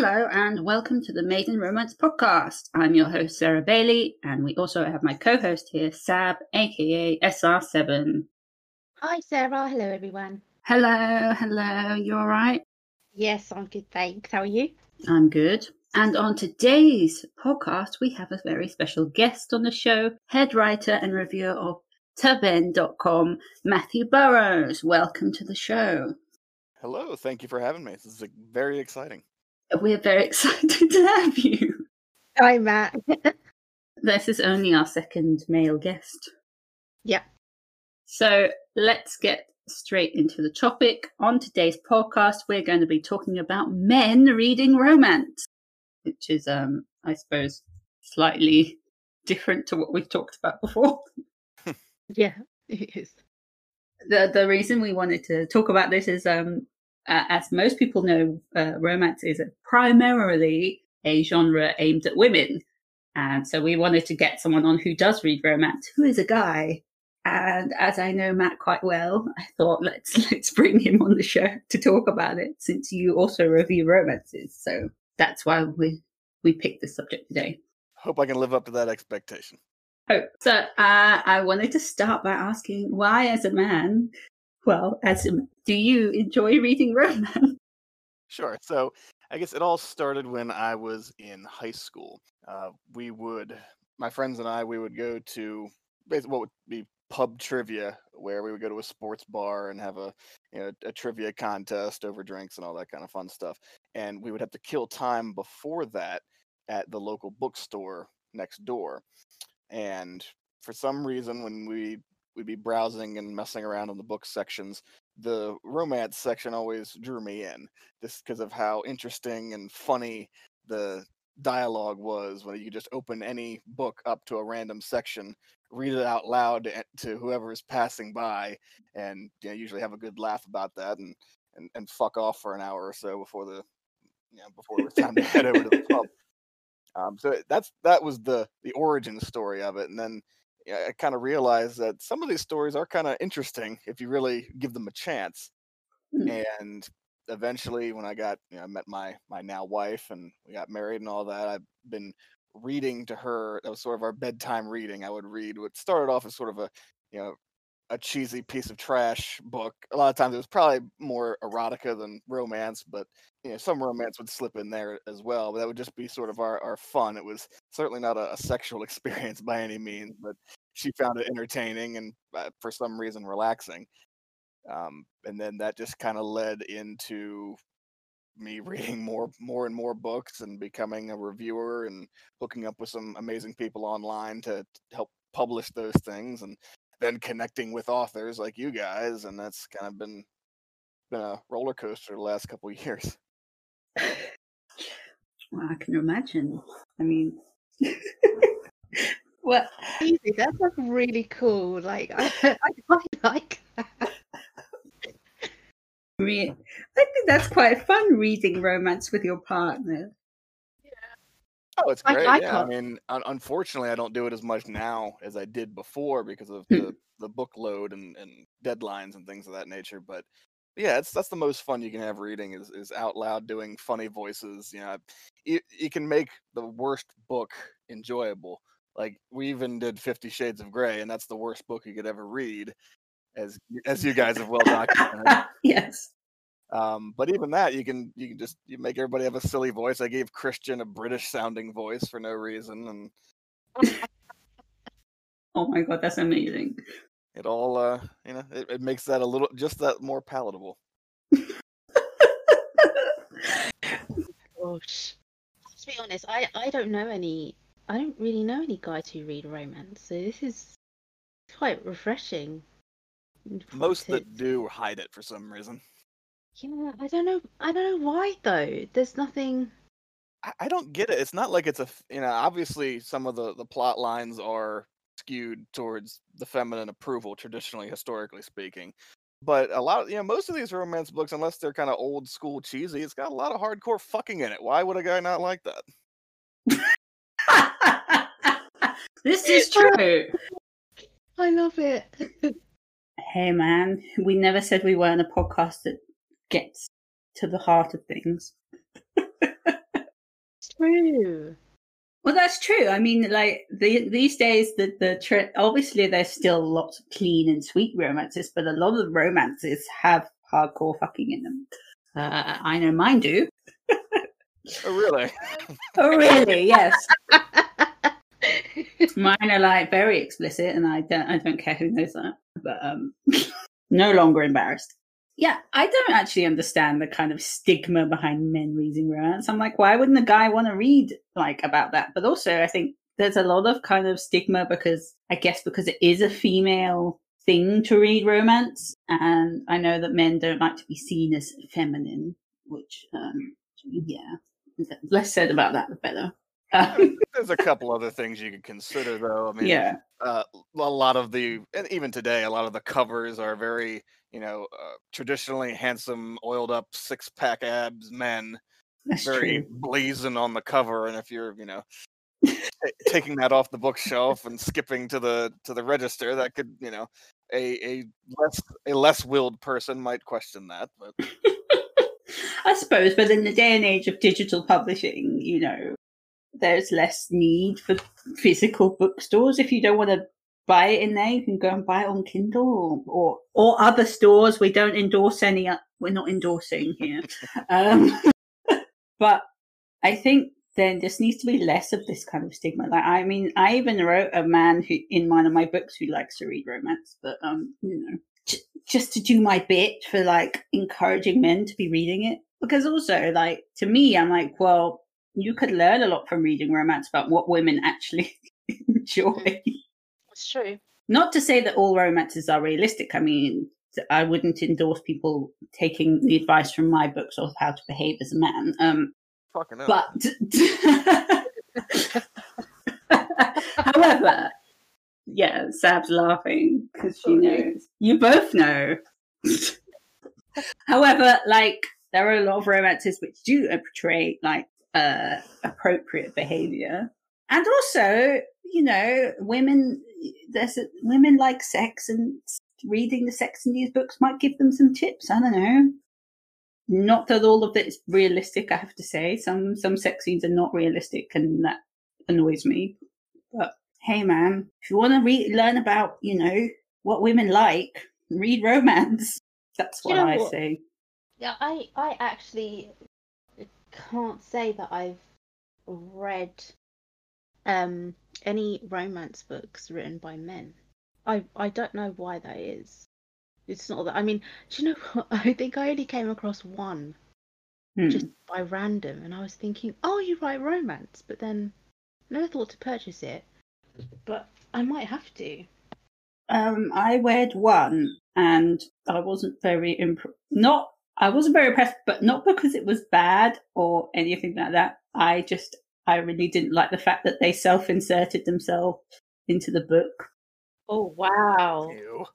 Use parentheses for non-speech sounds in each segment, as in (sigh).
Hello and welcome to the Maiden Romance Podcast. I'm your host, Sarah Bailey, and we also have my co host here, Sab, aka SR7. Hi, Sarah. Hello, everyone. Hello, hello, you alright? Yes, I'm good, thanks. How are you? I'm good. And on today's podcast, we have a very special guest on the show, head writer and reviewer of Turbin.com, Matthew Burrows. Welcome to the show. Hello, thank you for having me. This is very exciting. We're very (laughs) excited to have you. Hi, Matt. This is only our second male guest. yep. So let's get straight into the topic. On today's podcast, we're going to be talking about men reading romance, which is, um, I suppose, slightly (laughs) different to what we've talked about before. (laughs) Yeah, it is. the the reason we wanted to talk about this is um uh, as most people know uh, romance is primarily a genre aimed at women. And so we wanted to get someone on who does read romance who is a guy. And as i know matt quite well i thought let's (laughs) let's bring him on the show to talk about it since you also review romances. So that's why we we picked this subject today. Hope I can live up to that expectation. Oh, so uh, I wanted to start by asking why, as a man, well, as do you enjoy reading romance? (laughs) Sure. So I guess it all started when I was in high school. Uh, we would, my friends and I, we would go to basically what would be pub trivia, where we would go to a sports bar and have a you know a trivia contest over drinks and all that kind of fun stuff. And we would have to kill time before that at the local bookstore next door. And for some reason, when we we'd be browsing and messing around in the book sections, the romance section always drew me in, just because of how interesting and funny the dialogue was when you could just open any book up to a random section, read it out loud to, whoever is passing by, and you know, usually have a good laugh about that and, and and fuck off for an hour or so before the you know before it was time to head over to the pub. (laughs) Um, so that's that was the the origin story of it, and then I kind of realized that some of these stories are kind of interesting if you really give them a chance. Mm. And eventually, when I got you know, I met my my now wife and we got married and all that, I've been reading to her. That was sort of our bedtime reading. I would read what started off as sort of a you know a cheesy piece of trash book. A lot of times it was probably more erotica than romance, but you know, some romance would slip in there as well. But that would just be sort of our, our fun. It was certainly not a, a sexual (laughs) experience by any means, but she found it entertaining and uh, for some reason relaxing. Um, and then that just kind of led into me (laughs) reading more more and more books and becoming a reviewer and hooking up with some amazing people online to, to help publish those things and then connecting with authors like you guys and that's kind of been been a roller coaster the last couple of years (laughs) Well, I can imagine. I mean, (laughs) well, Easy. That's like really cool. Like, I, (laughs) I quite like that. I mean, I think that's quite fun reading romance with your partner. Oh it's great I yeah i mean unfortunately i don't do it as much now as i did before because of Hmm. the the book load and, and deadlines and things of that nature but yeah it's that's the most fun you can have reading is, is out loud doing funny voices you know you, you can make the worst book enjoyable like we even did 50 shades of gray and that's the worst book you could ever read as as you guys have well (laughs) documented yes. Um but even that you can you can just you make everybody have a silly voice i gave christian a british sounding voice for no reason and (laughs) Oh my god, that's amazing. it all uh you know it, it makes that a little just that more palatable Gosh. To be honest, I, I don't know any. I don't really know any guys who read romance, so this is quite refreshing. most that do hide it for some reason Yeah, I don't know. I don't know why though. There's nothing. I, I don't get it it's not like it's a you know obviously some of the the plot lines are skewed towards the feminine approval traditionally historically speaking but a lot of you know most of these romance books unless they're kind of old school cheesy it's got a lot of hardcore fucking in it why would a guy not like that (laughs) this is true. I love it. (laughs) Hey man, we never said we weren't a podcast that gets to the heart of things. true. Well, that's true. I mean, like the, these days, the the tre- obviously there's still lots of clean and sweet romances, but a lot of romances have hardcore fucking in them. Uh, I know mine do. Oh, really? (laughs) Oh, really? Yes. (laughs) Mine are like very explicit, and I don't I don't care who knows that. But um, (laughs) no longer embarrassed. Yeah, I don't actually understand the kind of stigma behind men reading romance. I'm like, why wouldn't a guy want to read like about that? But also, I think there's a lot of kind of stigma because I guess because it is a female thing to read romance, and I know that men don't like to be seen as feminine, which um, yeah, less said about that the better. Um, (laughs) There's a couple other things you could consider, though. I mean, yeah, uh, a lot of the, and even today, a lot of the covers are very, you know, uh, traditionally handsome, oiled up, six pack abs men, (laughs) that's very true. blazing on the cover. And if you're, you know, (laughs) ta- taking that off the bookshelf and skipping to the to the register, that could, you know, a a less a less willed person might question that. But (laughs) I suppose, but in the day and age of digital publishing, you know, there's less need for physical bookstores. If you don't want to buy it in there, you can go and buy it on Kindle or or, or other stores. We don't endorse any. We're not endorsing here, (laughs) um, (laughs) but I think there just needs to be less of this kind of stigma. Like, I mean, I even wrote a man who in one of my books who likes to read romance, but um, you know, j- just to do my bit for like encouraging men to be reading it. Because also, like to me, I'm like, well, you could learn a lot from reading romance about what women actually (laughs) enjoy. It's true. Not to say that all romances are realistic. I mean, I wouldn't endorse people taking the advice from my books of how to behave as a man. Um, fucking but (laughs) however, yeah, Sab's laughing because she knows. You both know. however, like there are a lot of romances which do portray like uh, appropriate behavior, and also, you know, women. There's a, women like sex, and reading the sex in these books might give them some tips. I don't know. Not that all of it is realistic, I have to say. Some some sex scenes are not realistic, and that annoys me. But hey, man, if you want to re- learn about, you know, what women like, read romance. (laughs) That's You what know I what? say. Yeah, I I actually can't say that I've read um any romance books written by men. I I don't know why that is. It's not that. I mean, do you know (laughs) what? I think I only came across one Hmm. just by random, and I was thinking, oh, you write romance, but then never thought to purchase it. But I might have to. Um, I read one, and I wasn't very imp- not. I wasn't very impressed, but not because it was bad or anything like that. I just, I really didn't like the fact that they self-inserted themselves into the book. Oh wow! Ew. (laughs)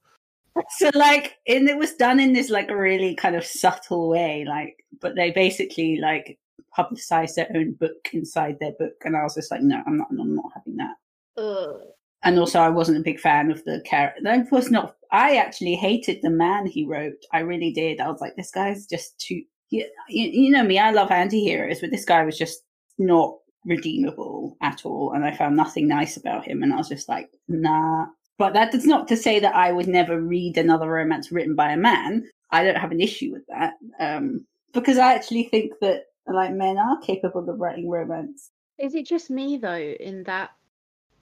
So like, and it was done in this like really kind of subtle way, like, but they basically like publicized their own book inside their book, and I was just like, no, I'm not, I'm not having that. Ugh. And also, I wasn't a big fan of the character. I was not. I actually hated the man he wrote. I really did. I was like, this guy's just too. You, you, you know me. I love anti-heroes, but this guy was just not redeemable at all, and I found nothing nice about him. And I was just like, nah. But that is not to say that I would never read another romance written by a man. I don't have an issue with that, um, because I actually think that like men are capable of writing romance. Is it just me though, in that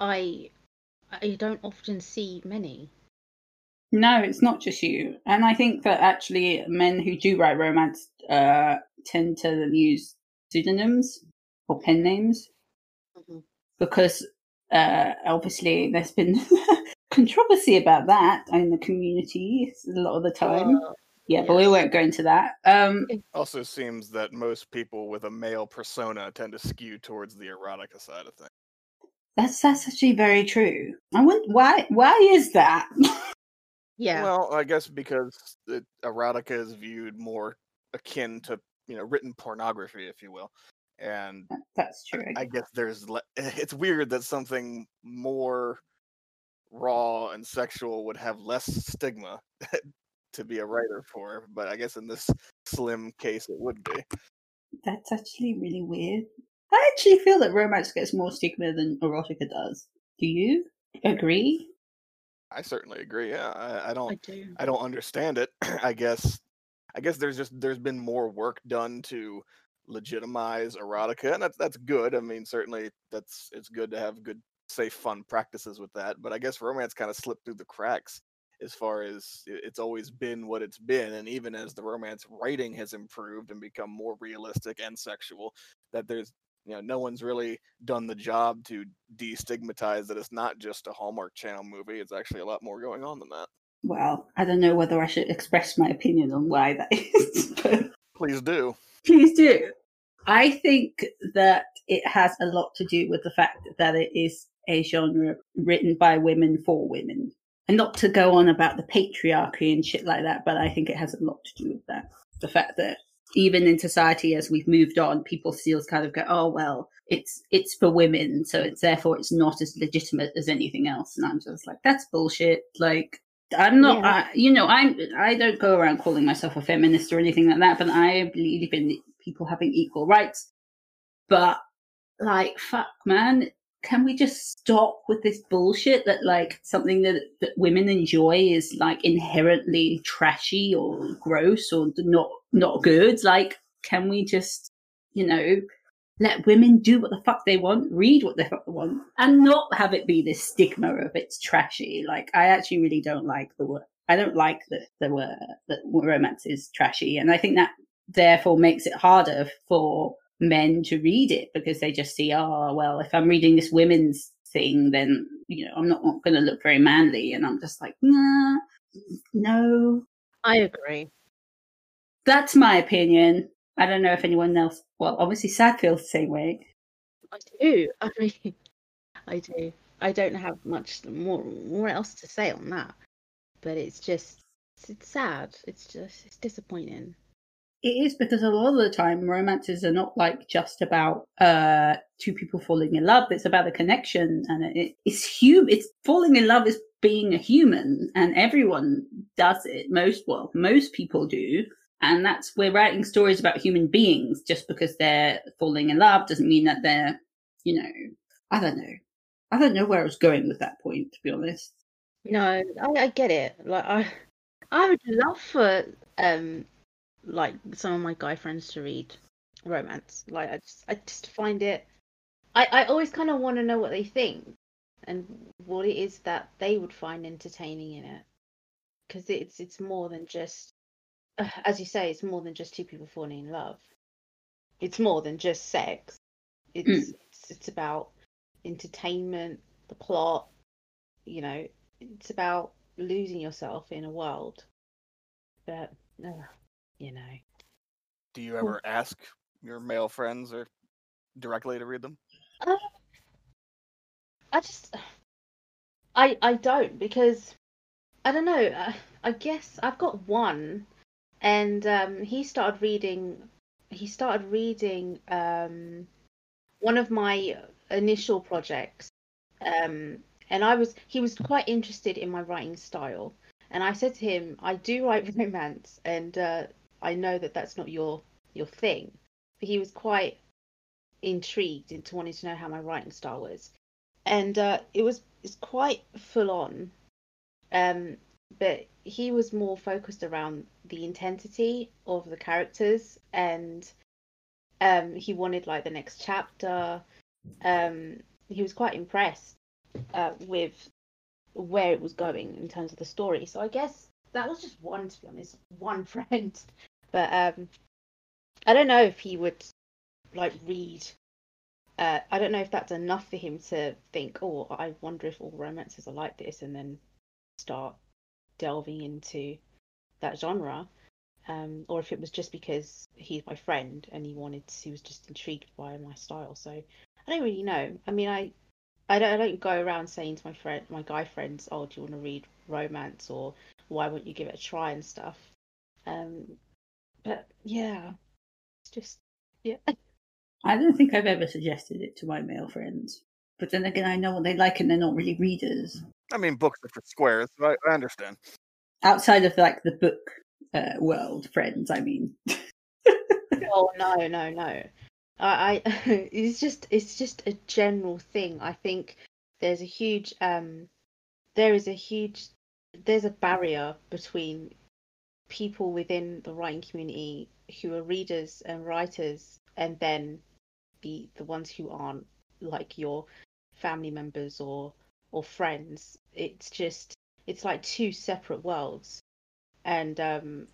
I I don't often see many? No, it's not just you. And I think that actually men who do write romance uh, tend to use pseudonyms or pen names Mhm. because uh, obviously there's been (laughs) controversy about that in the community a lot of the time. Uh, yeah, but we yes. won't go into that. Um, Also seems that most people with a male persona tend to skew towards the erotica side of things. that's that's actually very true. I wonder why why is that? yeah. Well, I guess because it, erotica is viewed more akin to you know written pornography, if you will, and that's true. I guess there's (laughs) it's weird that something more raw and sexual would have less stigma (laughs) to be a writer for, but I guess in this slim case it would be. That's actually really weird. I actually feel that romance gets more stigma than erotica does. Do you agree? I certainly agree. Yeah, I, I don't. I do. I don't understand it. (clears throat) I guess I guess there's just there's been more work done to legitimize erotica, and that's that's good. I mean, certainly that's it's good to have good, safe, fun practices with that. But I guess romance kind of slipped through the cracks as far as it's always been what it's been, and even as the romance writing has improved and become more realistic and sexual, that there's you know no one's really done the job to destigmatize that it's not just a Hallmark Channel movie. It's actually a lot more going on than that. Well, I don't know whether I should express my opinion on why that (laughs) is, but Please do. Please do. I think that it has a lot to do with the fact that it is a genre written by women for women. And not to go on about the patriarchy and shit like that, but I think it has a lot to do with that. The fact that even in society as we've moved on, people still kind of go, Oh well, it's it's for women, so it's therefore it's not as legitimate as anything else. And I'm just like, that's bullshit. Like I'm not, Yeah. I, you know, I'm, I don't go around calling myself a feminist or anything like that, but I believe in people having equal rights. But like, fuck, man, can we just stop with this bullshit that like something that that women enjoy is like inherently trashy or gross or not not good? Like, can we just, you know, let women do what the fuck they want, read what the fuck they want, and not have it be this stigma of it's trashy. Like, I actually really don't like the word. I don't like the the word that romance is trashy, and I think that therefore makes it harder for men to read it because they just see, oh well, if I'm reading this women's thing, then you know I'm not going to look very manly, and I'm just like, nah, no, I agree. that's my opinion. I don't know if anyone else. Well, obviously, Sab feels the same way. I do. (laughs) I mean, I do. I don't have much more more else to say on that. But it's just it's, it's sad. It's just it's disappointing. It is because a lot of the time romances are not like just about uh two people falling in love. It's about the connection and it, it's human. It's falling in love is being a human and everyone does it. Most, well, most people do. And that's, we're writing stories about human beings just because they're falling in love doesn't mean that they're, you know, I don't know. I don't know where I was going with that point, to be honest. No, I, I get it. Like I, I would love for um, like some of my guy friends to read romance. Like I just, I just find it. I, I always kind of want to know what they think and what it is that they would find entertaining in it, because it's it's more than just, (sighs) as you say, it's more than just two people falling in love. It's more than just sex. It's it's, it's about entertainment, the plot. You know, it's about losing yourself in a world that uh, you know Do you ever ask your male friends or directly to read them? uh, i just i i don't because i don't know uh, i guess i've got one and um he started reading he started reading um one of my initial projects um and i was he was quite interested in my writing style. And i said to him i do write (laughs) romance and uh i know that that's not your your thing. But he was quite intrigued into wanting to know how my writing style was. And uh it was it's quite full on. Um but he was more focused around the intensity of the characters and um he wanted like the next chapter. Um he was quite impressed uh, with where it was going in terms of the story. So i guess that was just one to be honest one (laughs) friend. But um i don't know if he would like read uh, I don't know if that's enough for him to think, oh, I wonder if all romances are like this, and then start delving into that genre, um, or if it was just because he's my friend and he wanted, he was just intrigued by my style. So I don't really know. I mean, I, I don't, I don't go around saying to my friend, my guy friends, oh, do you want to read romance or why won't you give it a try and stuff. Um, but yeah, it's just yeah. (laughs) I don't think I've ever suggested it to my male friends. But then again, I know what they like and they're not really readers. I mean, books are for squares. so I, I understand. Outside of like the book uh, world, friends, I mean. (laughs) Oh no, no, no. I, I (laughs) it's just it's just a general thing. I think there's a huge um there is a huge there's a barrier between people within the writing community who are readers and writers and then the the ones who aren't like your family members or or friends it's just it's like two separate worlds. And um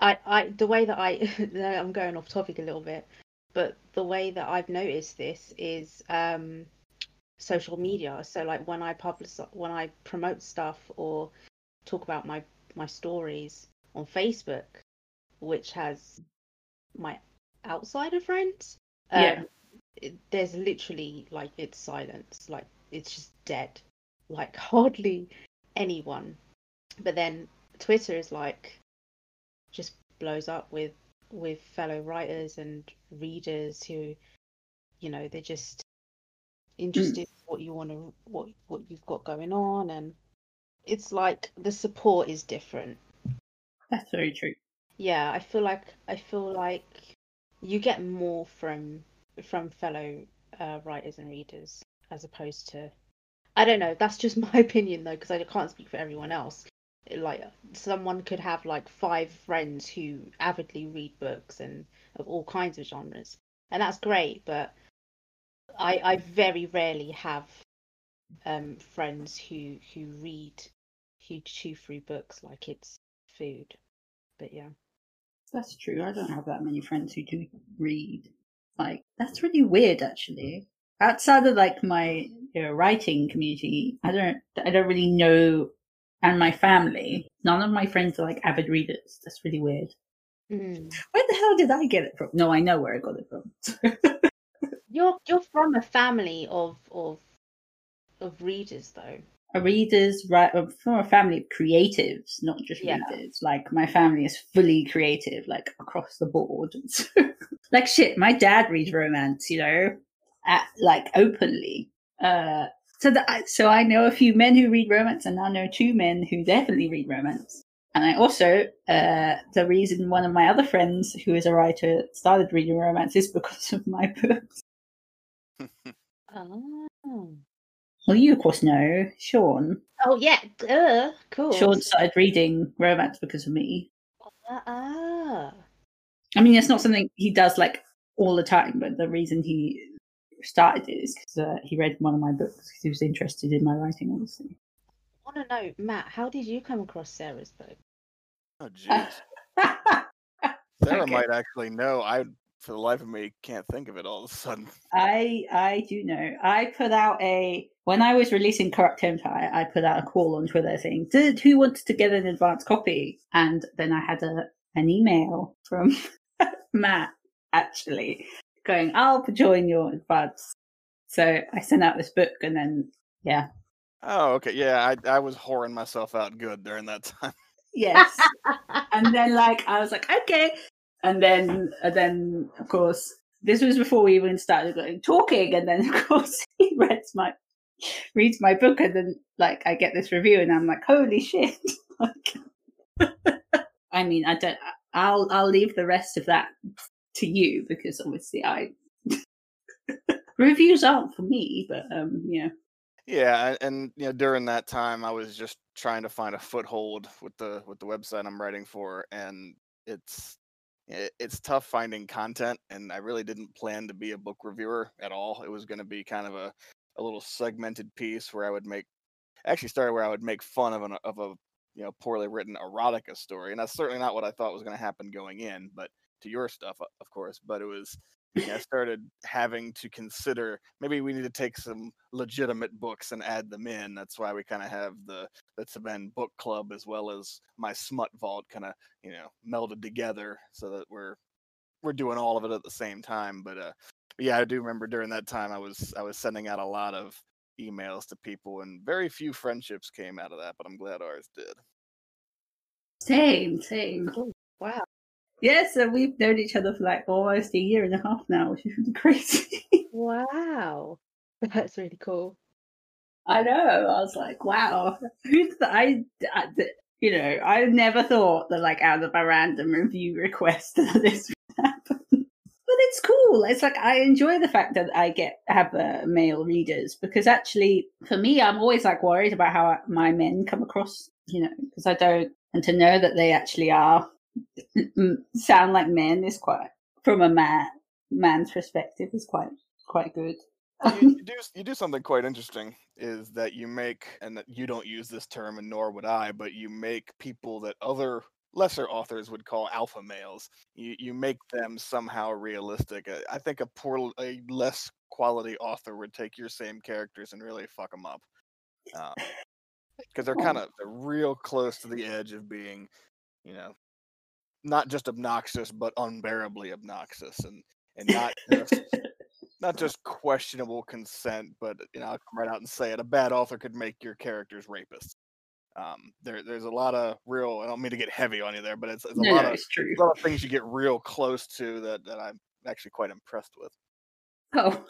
i i the way that i (laughs) i'm going off topic a little bit but the way that i've noticed this is um social media. So like when i publish when i promote stuff or talk about my my stories on facebook which has my outsider friends um, Yeah. it, there's literally like it's silence. Like it's just dead like hardly anyone. But then twitter is like just blows up with with fellow writers and readers who you know they're just interested in what you want to what what you've got going on. And it's like the support is different. That's very true. yeah i feel like i feel like you get more from from fellow uh, writers and readers as opposed to i don't know that's just (laughs) my opinion though because i can't speak for everyone else like someone could have like five friends who avidly read books and of all kinds of genres and that's great but i i very rarely have um friends who who read who chew through books like it's food but yeah That's true. I don't have that many friends who do read. Like that's really weird, actually. Outside of like my know, writing community, I don't, I don't really know, and my family. None of my friends are like avid readers. That's really weird. Mm. Where the hell did I get it from? No, I know where I got it from. (laughs) You're you're from a family of of of readers though. a readers, right? From a family of creatives, not just Yeah. readers. Like my family is fully creative, like across the board. (laughs) like shit, my dad reads romance, you know, at, like openly. Uh, so that so I know a few men who read romance, and I know two men who definitely read romance. And I also, uh, the reason one of my other friends who is a writer started reading romance is because of my books. (laughs) Oh. Well, you of course know Sean. Oh yeah, uh, cool. Sean started reading romance because of me. Ah. I mean, it's not something he does like all the time, but the reason he started it is because uh, he read one of my books because he was interested in my writing, obviously. I want to know, Matt, how did you come across Sarah's book? Oh, jeez. (laughs) Sarah Okay. might actually know. I, for the life of me, can't think of it all of a sudden. I I do know. I put out a when I was releasing Corrupt Empire, I put out a call on Twitter saying, "Did who wants to get an advance copy?" And then I had a an email from (laughs) Matt actually going, "I'll join your advance." So I sent out this book, and then yeah, Oh, okay. Yeah, I, I was whoring myself out good during that time. (laughs) yes, (laughs) and then like I was like, okay, and then and then of course this was before we even started going talking, and then (laughs) of course he reads my reads my book, and then like I get this review, and I'm like, holy shit! like, I mean, I don't. I'll I'll leave the rest of that to you because obviously I (laughs) reviews aren't for me, but um, yeah, Yeah, and you know, during that time, I was just trying to find a foothold with the with the website I'm writing for, and it's it's tough finding content. And I really didn't plan to be a book reviewer at all. It was going to be kind of a a little segmented piece where I would make actually started where I would make fun of an of a you know poorly written erotica story, and that's certainly not what I thought was going to happen going in, but to your stuff, of course. But it was you know, I started having to consider maybe we need to take some legitimate books and add them in. That's why we kind of have the the Taben book club as well as my smut vault kind of you know melded together so that we're we're doing all of it at the same time. But uh, but yeah, I do remember during that time I was I was sending out a lot of emails to people, and very few friendships came out of that. But I'm glad ours did. same same. Wow. Yeah, so we've known each other for like almost a year and a half now, which is really (laughs) crazy. Wow. (laughs) That's really cool. I know. I was like, wow. Who's the, I, I, the- you know, I never thought that like out of a random review request (laughs) that this would happen. But it's cool. cool. It's like I enjoy the fact that I get have uh, male readers because actually, for me, I'm always like worried about how my men come across. You know, because I don't, and to know that they actually are Mm, sound like men is quite from a man man's perspective is quite quite good. you, (laughs) you, do you do something quite interesting is that you make and that you don't use this term and nor would I, but you make people that other lesser authors would call alpha males. You you make them somehow realistic. I think a poor a less quality author would take your same characters and really fuck them up. Um, because they're kind of they're real close to the edge of being, you know, not just obnoxious but unbearably obnoxious and and not just (laughs) not just questionable consent, but you know, I'll come right out and say it. A bad author could make your characters rapists. Um, there, there's a lot of real. I don't mean to get heavy on you there, but it's, it's a no, lot no, of true. a lot of things you get real close to that that I'm actually quite impressed with. Oh,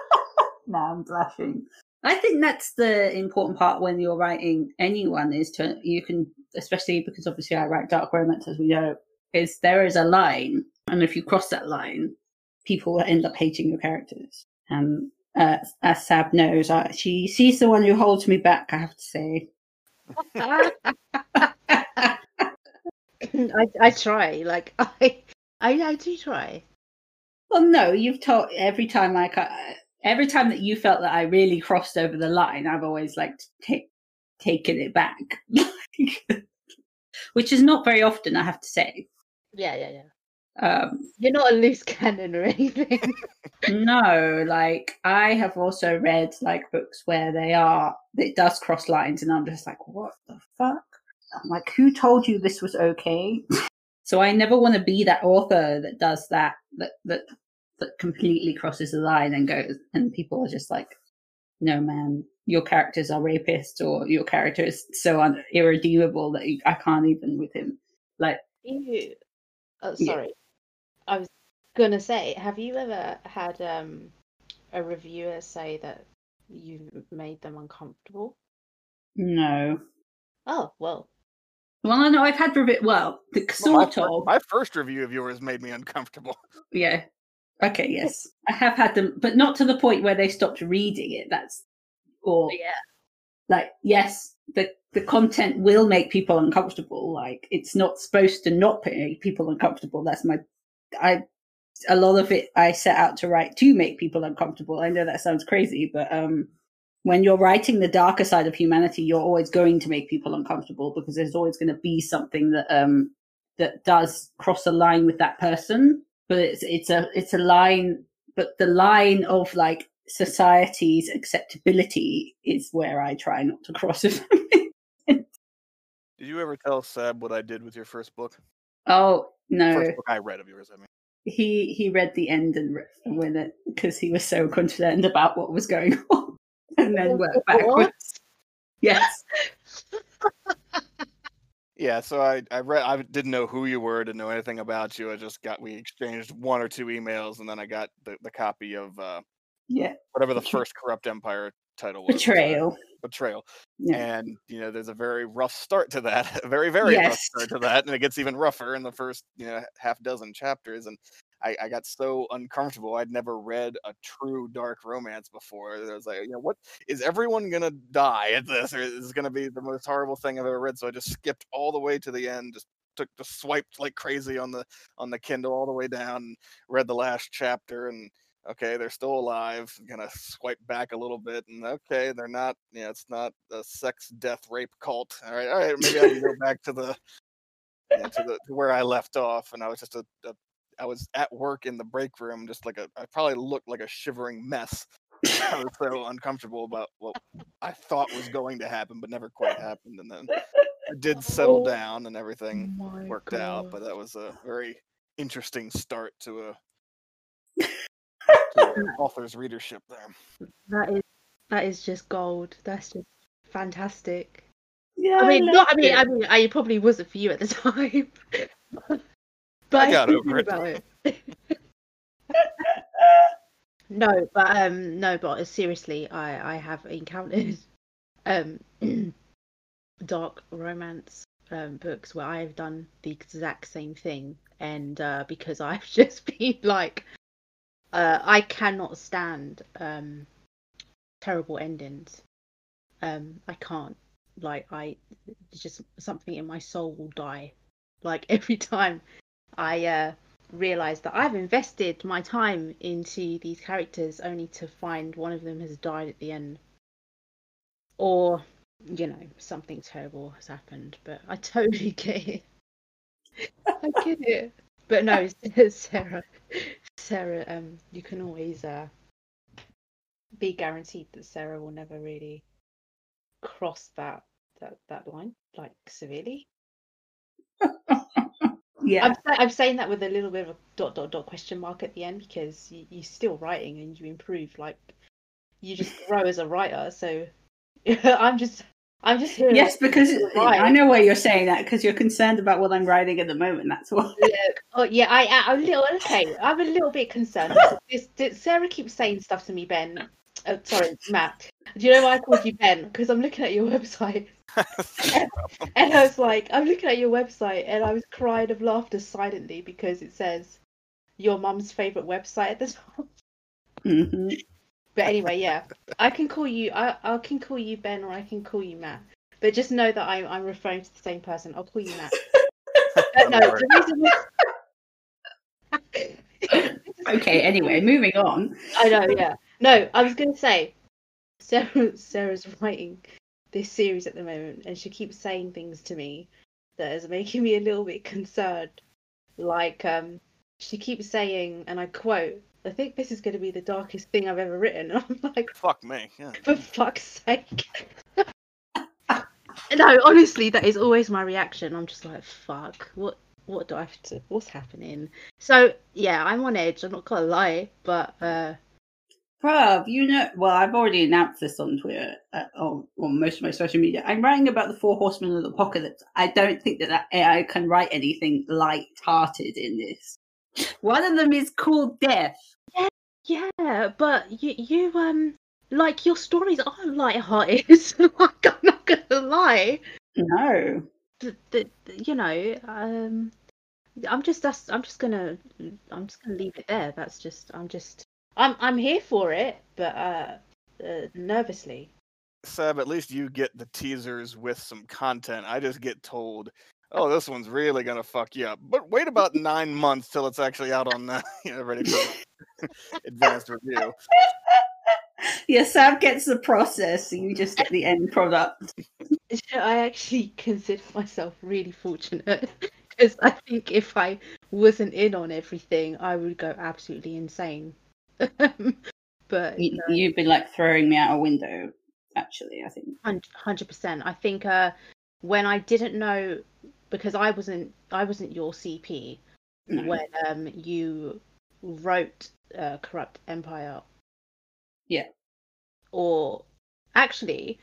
(laughs) now I'm blushing. I think that's the important part when you're writing anyone is to you can, especially because obviously I write dark romance as we know, is there is a line, and if you cross that line, people will end up hating your characters. And uh, as Sab knows, uh, she she's the one who holds me back. I have to say. (laughs) I I try. Like (laughs) I I I do try. Well, no, you've told every time I every time that you felt that I really crossed over the line, I've always like take taken it back, (laughs) which is not very often, I have to say. Yeah, yeah, yeah. Um, You're not a loose (laughs) cannon or anything. (laughs) no, like I have also read like books where they are it does cross lines, and I'm just like, what the fuck? I'm like, who told you this was okay? (laughs) so I never want to be that author that does that that that that completely crosses the line and goes, and people are just like, no, man, your characters are rapists, or your character is so un- irredeemable that you, I can't even with him. Like, you. Oh, sorry. I was gonna say, have you ever had um, a reviewer say that you made them uncomfortable? No. Oh well. Well, I know I've had review. Well, the sort well, my, of. My first review of yours made me uncomfortable. (laughs) Yeah. Okay. Yes, I have had them, but not to the point where they stopped reading it. That's or yeah. Like yes, the the content will make people uncomfortable. Like it's not supposed to not make people uncomfortable. That's my I a lot of it I set out to write to make people uncomfortable. I know that sounds crazy, but um, when you're writing the darker side of humanity, you're always going to make people uncomfortable because there's always going to be something that um that does cross a line with that person. But it's it's a it's a line, but the line of like society's acceptability is where I try not to cross it. did you ever tell Seb what I did with your first book? Oh no. First book I read of yours, I mean. He he read the end and with it because he was so concerned about what was going (laughs) on, and then (laughs) worked backwards. Yes. yeah, so I I read I didn't know who you were, didn't know anything about you. I just got we exchanged one or two emails, and then I got the, the copy of uh yeah whatever the first corrupt empire title was. Betrayal. Betrayal. Yeah. And you know, there's a very rough start to that. (laughs) A very, very rough start to that. And it gets even rougher in the first, you know, half dozen chapters. And I, I got so uncomfortable. I'd never read a true dark romance before. I was like, you know, what is everyone gonna die at this? Or is this gonna be the most horrible thing I've ever read? So I just skipped all the way to the end, just took just swiped like crazy on the on the Kindle all the way down, and read the last chapter and okay, they're still alive. Gonna swipe back a little bit, and okay, they're not. Yeah, it's not a sex, death, rape cult. All right, all right. Maybe I can go (laughs) back to the yeah, to the to where I left off, and I was just a, a I was at work in the break room, just like a I probably looked like a shivering mess. I was so uncomfortable about what I thought was going to happen, but never quite happened, and then I did settle Oh down, and everything worked out. But that was a very interesting start to a author's readership there. That is that is just gold. That's just fantastic. Yeah. I mean, loved not. I mean, it. I mean, I probably wasn't for you at the (laughs) time, but I got still over it. about it. (laughs) No, but um, no, but seriously, I I have encountered um (clears throat) dark romance um books where I have done the exact same thing, and uh, because I've (laughs) just been like, uh, I cannot stand um, terrible endings. Um, I can't. Like I, just something in my soul will die. Like (laughs) every time I uh, realize that I've invested my time into these characters, only to find one of them has died at the end, or you know something terrible has happened. But I (laughs) totally get it. I get it. But no, (laughs) Sarah, Sarah, um, you can always uh, be guaranteed that Sarah will never really cross that that that line like severely. (laughs) yeah. I'm I'm saying that with a little bit of a dot dot dot question mark at the end because you, you're still writing and you improve. Like you just grow as a writer. So (laughs) I'm just I'm just here. (laughs) Yes, because I know why you're saying that because you're concerned about what I'm writing at the moment. That's why. oh yeah, I I'm a little okay. I'm a little bit concerned. This, this, Sarah keeps saying stuff to me, Ben. Oh, sorry, Matt. Do you know why I called you Ben? Because I'm looking at your (laughs) website, and, (laughs) and I was like, I'm looking at your website, and I was crying of laughter silently because it says your mum's favorite website at the top. hmm But anyway, yeah, I can call you. I, I can call you Ben, or I can call you Matt. But just know that I'm I'm referring to the same person. I'll call you Matt. Uh, no, the (laughs) reason. Okay. Anyway, moving on. I know. Yeah. No, I was going to say, Sarah Sarah's writing this series at the moment, and she keeps saying things to me that is making me a little bit concerned. Like, um, she keeps saying, and I quote, I think this is going to be the darkest thing I've ever written. (laughs) I'm like, Fuck me. Yeah. for fuck's sake. (laughs) no, honestly, that is always my reaction. I'm just like, fuck, what what do I have to what's happening? So yeah, I'm on edge, I'm not gonna lie, but uh Bruv, you know, well, I've already announced this on Twitter, uh, or on most of my social media. I'm writing about the Four Horsemen of the Apocalypse. I don't think that that AI can write anything light-hearted in this. One of them is called Death. yeah, yeah but you you um like your stories are light-hearted. (laughs) like I'm not gonna lie. No. The, the, you know, um I'm just that's I'm just gonna I'm just gonna leave it there. That's just I'm just I'm I'm here for it, but uh, uh nervously. Seb, at least you get the teasers with some content. I just get told, "Oh, this one's really gonna fuck you up." But wait about nine months till it's actually out on the (laughs) you know ready for (laughs) advanced review. (laughs) Yeah, Sam gets the process, so you just get the end product. I actually consider myself really fortunate because I think if I wasn't in on everything, I would go absolutely insane. but You, no, You've been like throwing me out a window, actually, I think. hundred percent. I think uh, when I didn't know because I wasn't I wasn't your CP No. when um you wrote uh, Corrupt Empire. Yeah. Or actually,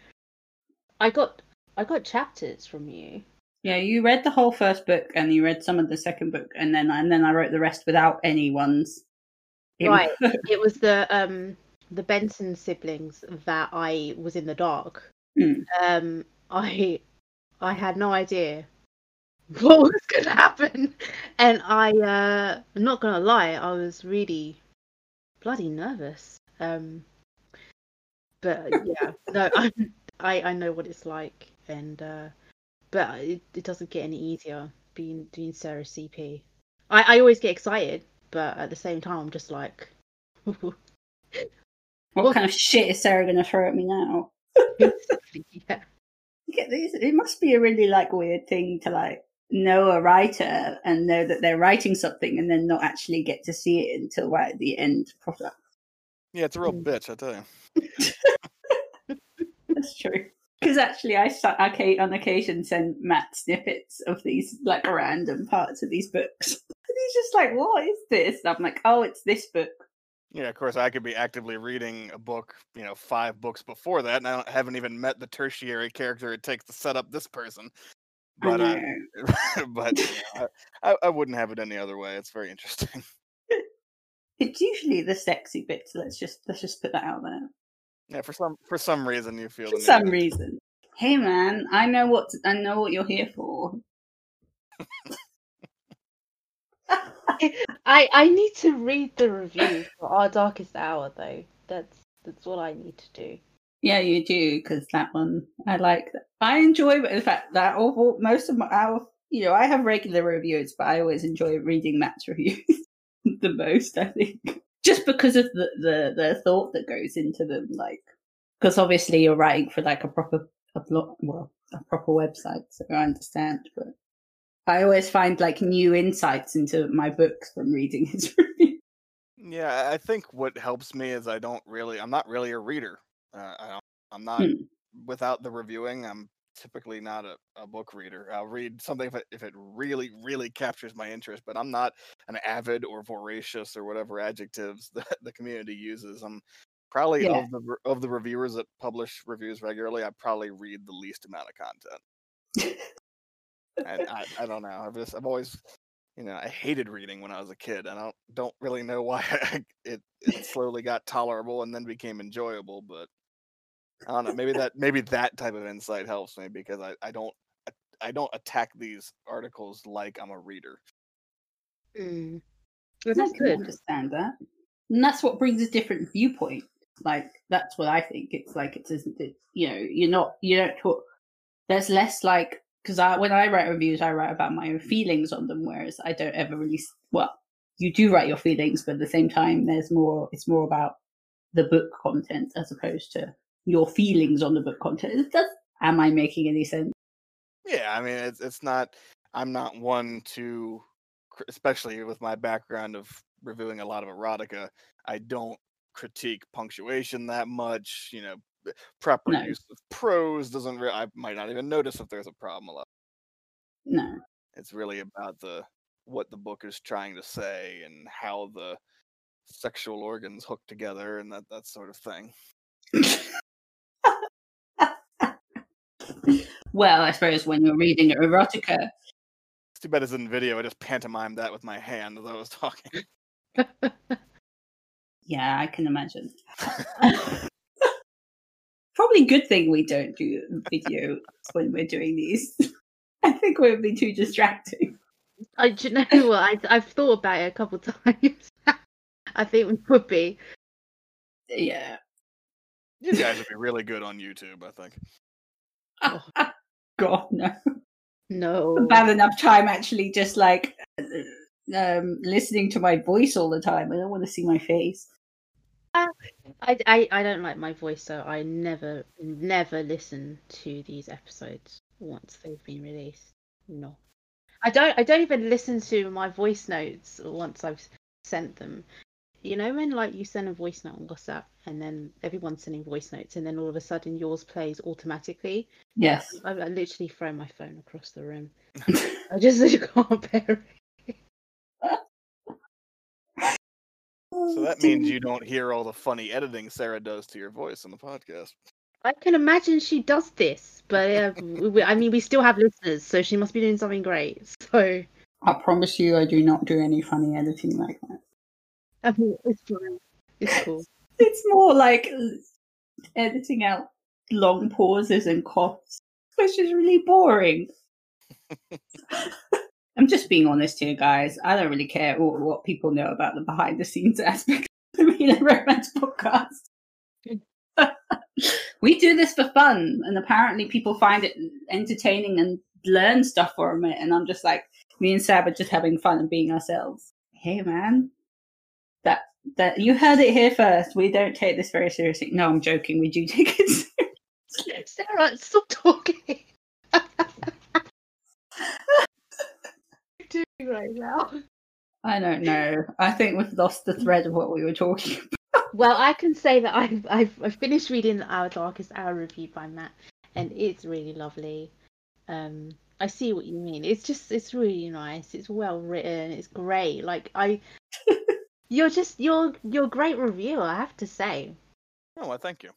I got I got chapters from you. Yeah, you read the whole first book and you read some of the second book, and then and then I wrote the rest without anyone's. Right. (laughs) it was the um the Benson siblings that I was in the dark. Hmm. Um, I I had no idea (laughs) what was gonna happen, and I uh, I'm not gonna lie, I was really bloody nervous. Um, but yeah, no, (laughs) I I I know what it's like, and uh, but it, it doesn't get any easier being being Sarah CP. I I always get excited, but at the same time, I'm just like. (laughs) what kind of shit is Sarah going to throw at me now? yeah. Get these- It must be a really like weird thing to like know a writer and know that they're writing something and then not actually get to see it until right at the end product. Yeah, it's a real Mm. bitch, I tell you. (laughs) That's true. Because actually, I sa- okay, on occasion send Matt snippets of these like random parts of these books, (laughs) and he's just like, "What is this?" And I'm like, "Oh, it's this book." Yeah, of course, I could be actively reading a book, you know, five books before that, and I don't, haven't even met the tertiary character it takes to set up this person. I But, uh, (laughs) but you (laughs) know, I, I, I wouldn't have it any other way. It's very interesting. (laughs) It's usually the sexy bits. Let's just let's just put that out there. Yeah, for some for some reason you feel For the some reason. Hey man, I know what I know what you're here for. I I need to read the review for Our Darkest Hour though. That's that's what I need to do. Yeah, you do because that one I like. I enjoy. In fact, that all most of my our, you know I have regular reviews, but I always enjoy reading Matt's (laughs) reviews the most. I think just because of the the the thought that goes into them, like because obviously you're writing for like a proper a blog, well, a proper website, so I understand. But I always find like new insights into my books from reading his (laughs) review. Yeah, I think what helps me is I don't really, I'm not really a reader. Uh, I don't, I'm not Hmm. without the reviewing. I'm typically not a, a book reader. I'll read something if it, if it really, really captures my interest, but I'm not an avid or voracious or whatever adjectives (laughs) that the community uses. I'm probably Yeah. of the of the reviewers that publish reviews regularly. I probably read the least amount of content. I, I, (laughs) I don't know. I've just I've always you know I hated reading when I was a kid. and I don't don't really know (laughs) why it it slowly got tolerable and then became enjoyable. But I don't know. Maybe that maybe that type of insight helps me because I I don't I don't attack these articles like I'm a reader. Mm. Well, I that's can good. understand that, and that's what brings a different viewpoint. Like that's what I think. It's like it isn't. It, you know, you're not. You don't talk. There's less like because I when I write reviews, I write about my own feelings on them, whereas I don't ever really. Well, you do write your feelings, but at the same time, there's more. It's more about the book content as opposed to your feelings on the book content. It does. Am I making any sense? Yeah, I mean it's it's not. I'm not one to, especially with my background of reviewing a lot of erotica. I don't critique punctuation that much. You know, proper No. use of prose doesn't. Re- I might not even notice if there's a problem. A lot. No. It's really about the what the book is trying to say and how the sexual organs hook together and that that sort of thing. (laughs) well, I suppose when you're reading erotica, It's too bad it's in video. I just pantomimed that with my hand as I was talking. (laughs) yeah, I can imagine. (laughs) Probably good thing we don't do video when we're doing these. (laughs) I think it would be too distracting. I do you know what I I've thought about it a couple times. I think we would be. Yeah. You guys would be really good on YouTube, I think. God no. No. Bad enough time actually just like um listening to my voice all the time. I don't want to see my face. I, I I don't like my voice, so I never never listen to these episodes once they've been released. No, I don't. I don't even listen to my voice notes once I've sent them. You know when like you send a voice note on WhatsApp and then everyone's sending voice notes and then all of a sudden yours plays automatically. Yes. I, I literally throw my phone across the room. (laughs) I just (laughs) can't bear it. So that means you don't hear all the funny editing Sarah does to your voice on the podcast. I can imagine she does this, but uh, we, we- I mean, we still have listeners, so she must be doing something great. So, I promise you I do not do any funny editing like that. I mean, it's fine. It's cool. (laughs) It's more like editing out long pauses and coughs, which is really boring. (laughs) I'm just being honest here, guys. I don't really care what, what people know about the behind the scenes (laughs) aspect of the Real Romance podcast. we do this for fun, and apparently people find it entertaining and learn stuff from it. And I'm just like, me and Sab are just having fun and being ourselves. Hey, man, that that you heard it here first. We don't take this very seriously. No, I'm joking. We do take it (laughs) seriously. Sarah, stop talking. What are you doing right now? I don't know. I think we've lost the thread of what we were talking about. Well, I can say that I've I've, I've finished reading Our Darkest Hour review by Matt, and it's really lovely. Um, I see what you mean. It's just it's really nice. It's well written. It's great. Like I, (laughs) you're just you're you're a great reviewer. I have to say. Oh, well, thank you.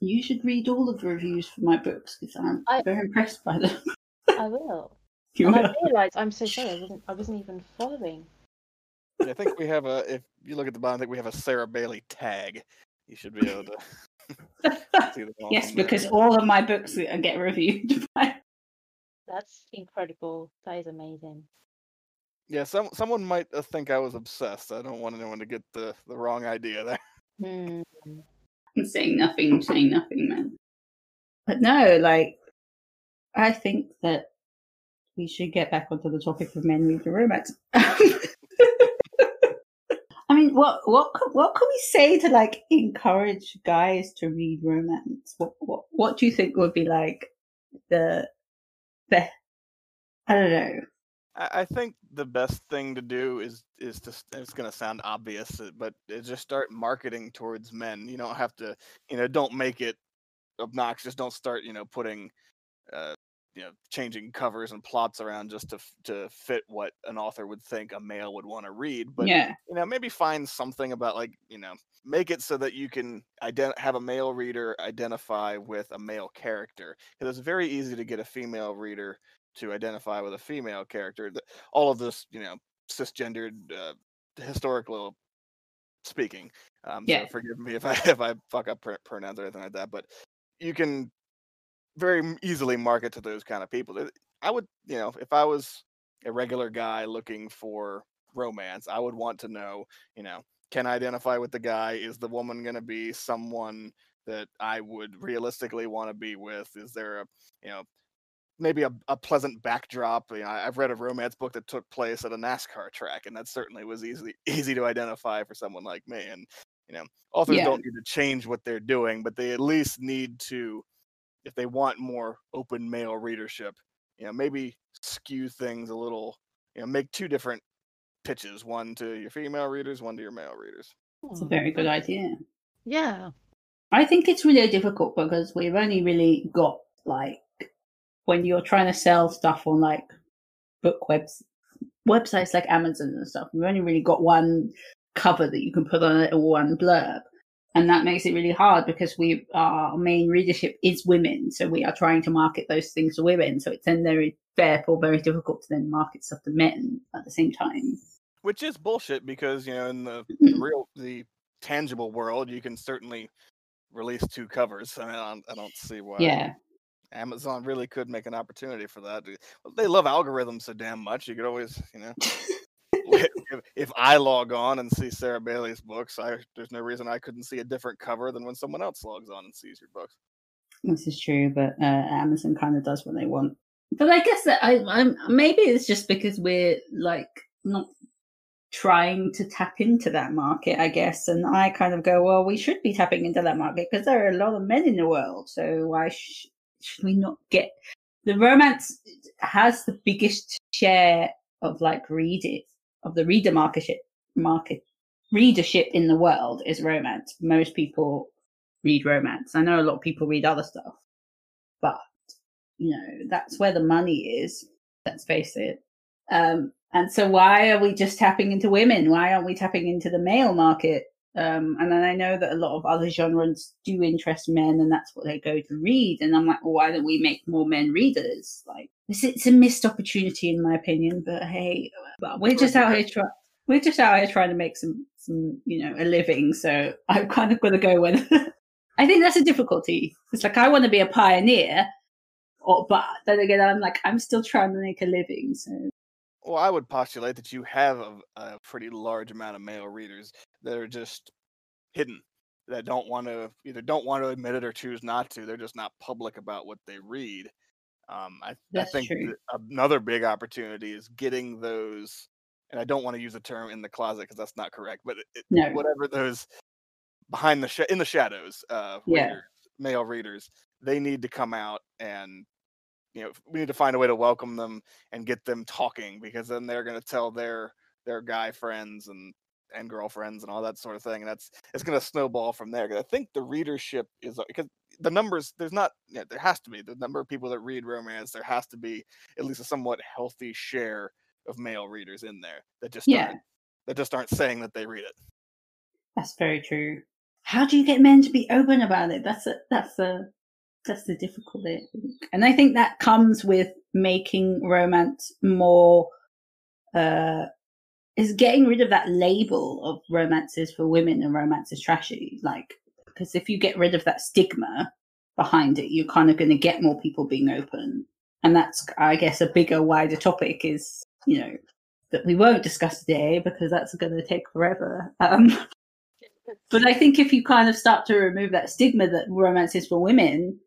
You should read all of the reviews for my books because I'm I- very impressed by them. (laughs) I will. (laughs) You And I will. realised I'm so sorry. I wasn't I wasn't even following. Yeah, I think we have a. If you look at the bottom, I think we have a Sarah Bailey tag. You should be able to (laughs) see the yes, from there. because all of my books get reviewed by. That's incredible. That is amazing. Yeah, some someone might uh, think I was obsessed. I don't want anyone to get the the wrong idea there. Hmm. I'm saying nothing, I'm saying nothing, man. But no, like, I think that we should get back onto the topic of men reading romance. (laughs) I mean, what what what can we say to like encourage guys to read romance? What what what do you think would be like the the I don't know. I, think the best thing to do is is to it's going to sound obvious, uh, but just start marketing towards men. You don't have to, you know, don't make it obnoxious. Don't start, you know, putting, uh, you know, changing covers and plots around just to to fit what an author would think a male would want to read. But yeah, you know, maybe find something about like, you know, make it so that you can ident- have a male reader identify with a male character. Because it's very easy to get a female reader to identify with a female character. All of this, you know, cisgendered, uh, historical speaking. Um, Yeah. So forgive me if I (laughs) if I fuck up pr- pronouns or anything like that. But you can very easily market to those kind of people. I would, you know, if I was a regular guy looking for romance, I would want to know, you know, can I identify with the guy? Is the woman going to be someone that I would realistically want to be with? Is there a, you know, maybe a, a pleasant backdrop? You know, I- I've read a romance book that took place at a NASCAR track, and that certainly was easily (laughs) easy to identify for someone like me. And you know, authors Yeah. don't need to change what they're doing, but they at least need to if they want more open male readership, you know, maybe skew things a little, you know, make two different pitches, one to your female readers, one to your male readers. it's a hmm. very good idea. Yeah. I think it's really difficult because we've only really got like when you're trying to sell stuff on like book webs websites like Amazon and stuff, you've only really got one cover that you can put on it or one blurb. And that makes it really hard because we our main readership is women, so we are trying to market those things to women. So it's then very therefore very difficult to then market stuff to men at the same time. Which is bullshit because, you know, in the, the real the tangible world, you can certainly release two covers. I mean, I don't, I don't see why Yeah. Amazon really could make an opportunity for that. They love algorithms so damn much. You could always, you know, (laughs) if, if I log on and see Sarah Bailey's books, I there's no reason I couldn't see a different cover than when someone else logs on and sees your books. This is true, but uh, Amazon kind of does what they want. But I guess that I, I'm maybe it's just because we're like not trying to tap into that market, I guess. And I kind of go, well, we should be tapping into that market because there are a lot of men in the world. So why sh- should we not get the romance has the biggest share of like read it of the reader market market readership in the world is romance. Most people read romance. I know a lot of people read other stuff, but you know that's where the money is. Let's face it. Um, and so, why are we just tapping into women? Why aren't we tapping into the male market? Um, and then I know that a lot of other genres do interest men, and that's what they go to read. And I'm like, well, why don't we make more men readers? Like, it's, it's a missed opportunity, in my opinion. But hey, but we're just out here trying. We're just out here trying to make some, some, you know, a living. So I've kind of got to go with. (laughs) I think that's a difficulty. It's like I want to be a pioneer, or but then again, I'm like I'm still trying to make a living. So Well, I would postulate that you have a, a pretty large amount of male readers that are just hidden, that don't want to either don't want to admit it or choose not to. They're just not public about what they read. Um, I, I think another big opportunity is getting those, and I don't want to use the term in the closet because that's not correct, but it- no, whatever those behind the sh- in the shadows, uh, Yeah. readers, male readers, they need to come out and you know we need to find a way to welcome them and get them talking because then they're going to tell their their guy friends and and girlfriends and all that sort of thing and that's it's going to snowball from there because i think the readership is uh, because the numbers there's not yeah, there has to be the number of people that read romance there has to be at least a somewhat healthy share of male readers in there that just Yeah. aren't, that just aren't saying that they read it that's very true. How do you get men to be open about it? That's a that's a that's the difficulty. And I think that comes with making romance more uh is getting rid of that label of romances for women and romance is trashy. Like because if you get rid of that stigma behind it, you're kind of going to get more people being open. And that's, I guess, a bigger, wider topic is, you know, that we won't discuss today because that's going to take forever. Um, (laughs) but I think if you kind of start to remove that stigma that romance is for women,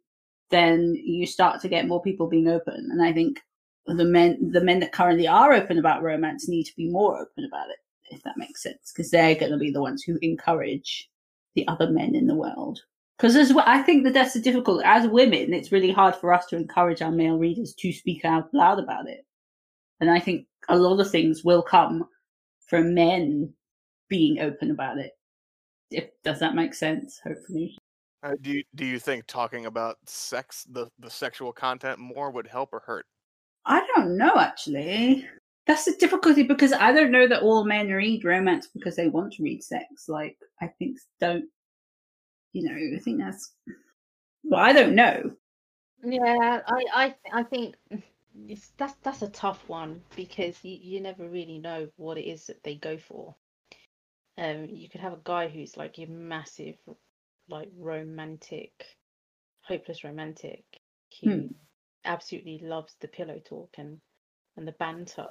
then you start to get more people being open. And I think the men, the men that currently are open about romance need to be more open about it, if that makes sense, because they're going to be the ones who encourage the other men in the world. Because as well, I think that that's the difficult. As women, it's really hard for us to encourage our male readers to speak out loud about it. And I think a lot of things will come from men being open about it. If does that make sense? Hopefully. Uh, do you, do you think talking about sex, the the sexual content, more would help or hurt? I don't know actually. That's the difficulty because I don't know that all men read romance because they want to read sex. Like I think don't you know, I think that's well, I don't know. Yeah, I I I think it's that's that's a tough one because you, you never really know what it is that they go for. Um, you could have a guy who's like a massive, like romantic, hopeless romantic, who Hmm. absolutely loves the pillow talk and and the banter.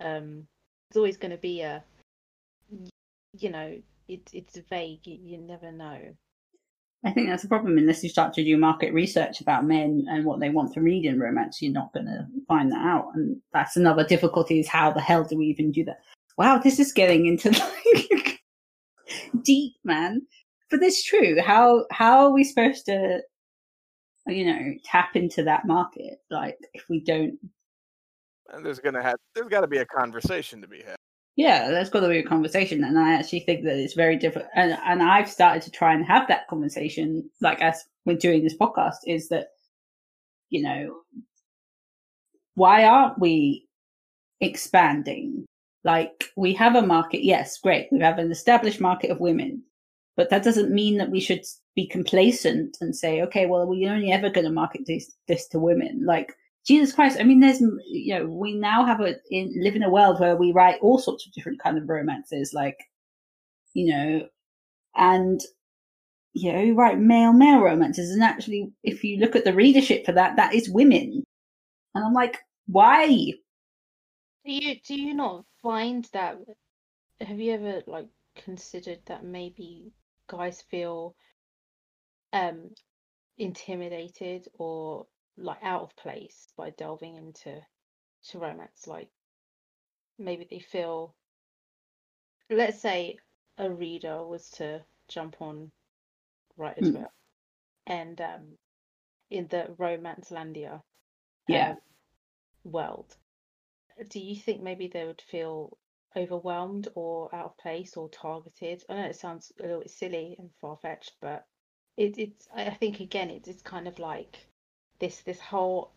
Um, it's always going to be a, you know, it's it's vague. You, you never know. I think that's a problem unless you start to do market research about men and what they want to read in romance. You're not going to find that out, and that's another difficulty: is how the hell do we even do that? Wow, this is getting into (laughs) like deep, man. But it's true. How how are we supposed to, you know, tap into that market? Like if we don't And there's gonna have there's got to be a conversation to be had. Yeah, there's got to be a conversation, and I actually think that it's very different. And and I've started to try and have that conversation, like as we're doing this podcast, is that you know why aren't we expanding? Like we have a market, yes, great, we have an established market of women, but that doesn't mean that we should be complacent and say, okay, well, we're only ever going to market this this to women, like. Jesus Christ! I mean, there's you know we now have a in, live in a world where we write all sorts of different kind of romances, like you know, and you know you write male male romances, and actually, if you look at the readership for that, that is women, and I'm like, why? Do you do you not find that? Have you ever like considered that maybe guys feel um intimidated or like out of place by delving into to romance? Like maybe they feel, let's say, a reader was to jump on Writer's Hmm. well and um in the Romancelandia Yeah. um, world do you think maybe they would feel overwhelmed or out of place or targeted? I know it sounds a little bit silly and far fetched, but it, it's I think again it's it's kind of like this this whole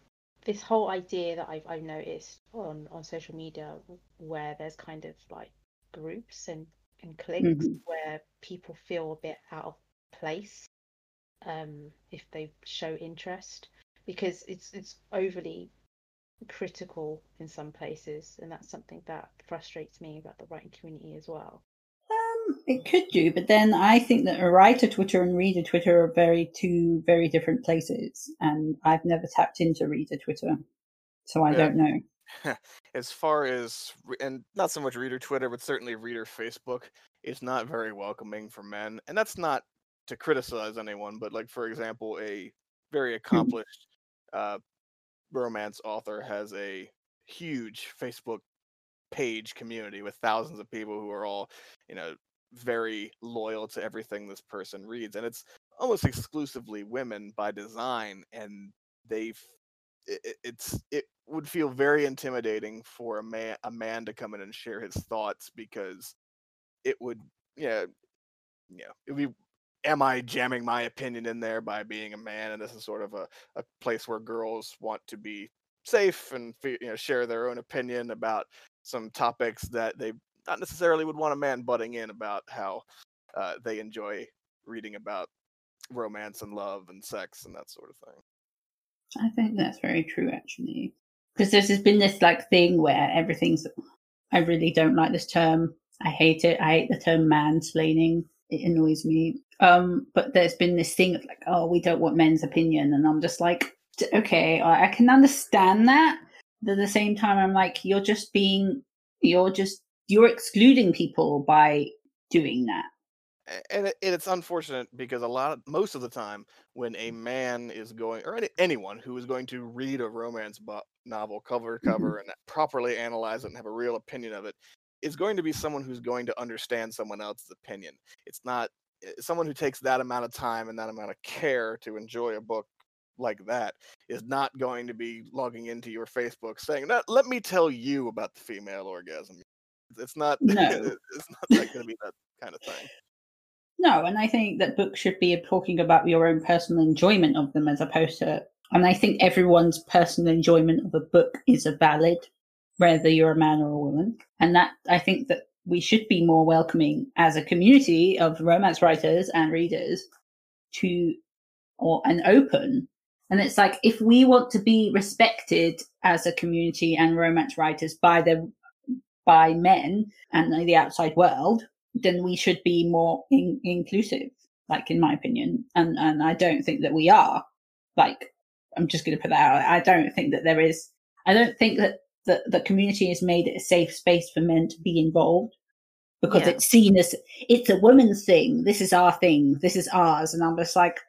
this whole idea that I've I've noticed on on social media where there's kind of like groups and and cliques Mhm. where people feel a bit out of place um if they show interest because it's it's overly critical in some places, and that's something that frustrates me about the writing community as well. Um, it could do, but then I think that a writer Twitter and reader Twitter are very two very different places, and I've never tapped into reader Twitter, so I Yeah. don't know. (laughs) as far as and not so much reader Twitter, but certainly reader Facebook is not very welcoming for men, and that's not to criticize anyone, but like for example, a very accomplished uh, romance author has a huge Facebook page community with thousands of people who are all you know very loyal to everything this person reads, and it's almost exclusively women by design, and they've it, it- it's it would feel very intimidating for a man a man to come in and share his thoughts because it would yeah you know it would be am i jamming my opinion in there by being a man and this is sort of a, a place where girls want to be safe and you know share their own opinion about some topics that they not necessarily would want a man butting in about how uh, they enjoy reading about romance and love and sex and that sort of thing I think that's very true, actually, because there's just been this like thing where everything's. I really don't like this term. I hate it. I hate the term mansplaining. It annoys me. Um, but there's been this thing of like, oh, we don't want men's opinion, and I'm just like, okay, I I can understand that. But at the same time, I'm like, you're just being, you're just you're excluding people by doing that. And, it's unfortunate because a lot of most of the time when a man is going or any, anyone who is going to read a romance novel cover to Mhm. cover and properly analyze it and have a real opinion of it is going to be someone who's going to understand someone else's opinion. It's not eh, someone who takes that amount of time and that amount of care to enjoy a book like that is not going to be logging into your Facebook saying, "Let- "Let me tell you about the female orgasm." It's not. (laughs) No. it's not like going to be that kind of thing. No, and I think that books should be talking about your own personal enjoyment of them as opposed to. And I think everyone's personal enjoyment of a book is a valid, whether you're a man or a woman. And that I think that we should be more welcoming as a community of romance writers and readers to, or and open. And it's like if we want to be respected as a community and romance writers by the by men and the outside world, then we should be more in- inclusive, like in my opinion. And and I don't think that we are. Like I'm just going to put that out. I don't think that there is. I don't think that the the community has made it a safe space for men to be involved because Yeah. it's seen as it's a woman's thing. This is our thing. This is ours. And I'm just like.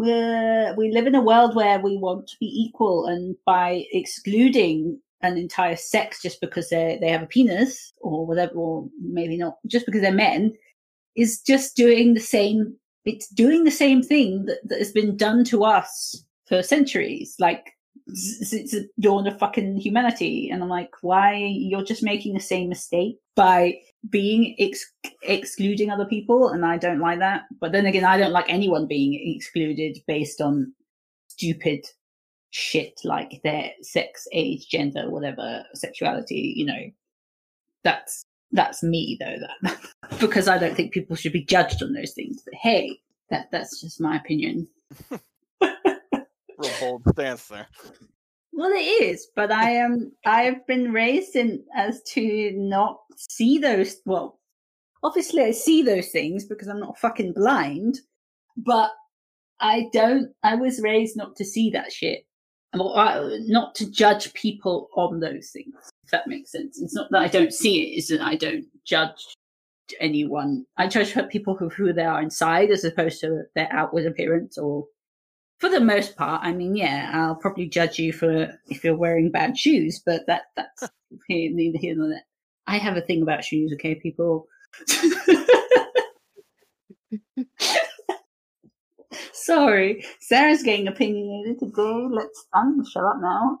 We're, we live in a world where we want to be equal, and by excluding an entire sex just because they they have a penis or whatever, or maybe not just because they're men, is just doing the same. It's doing the same thing that, that has been done to us for centuries, like s- since the dawn of fucking humanity. And I'm like, why you're just making the same mistake by being ex- excluding other people, and I don't like that. But then again, I don't like anyone being excluded based on stupid shit like their sex, age, gender, whatever, sexuality, you know. That's that's me though, that (laughs) because I don't think people should be judged on those things. But hey, that that's just my opinion. (laughs) Real bold stance there. Well, it is, but I am. I have been raised in as to not see those. Well, obviously, I see those things because I'm not fucking blind. But I don't. I was raised not to see that shit, uh, not to judge people on those things. If that makes sense. It's not that I don't see it. It's that I don't judge anyone. I judge people who who they are inside, as opposed to their outward appearance or for the most part, I mean, yeah, I'll probably judge you for if you're wearing bad shoes, but that that's (laughs) neither here nor there. I have a thing about shoes, okay, people. (laughs) Sorry, Sarah's getting opinionated today. Let's I'm gonna shut up now.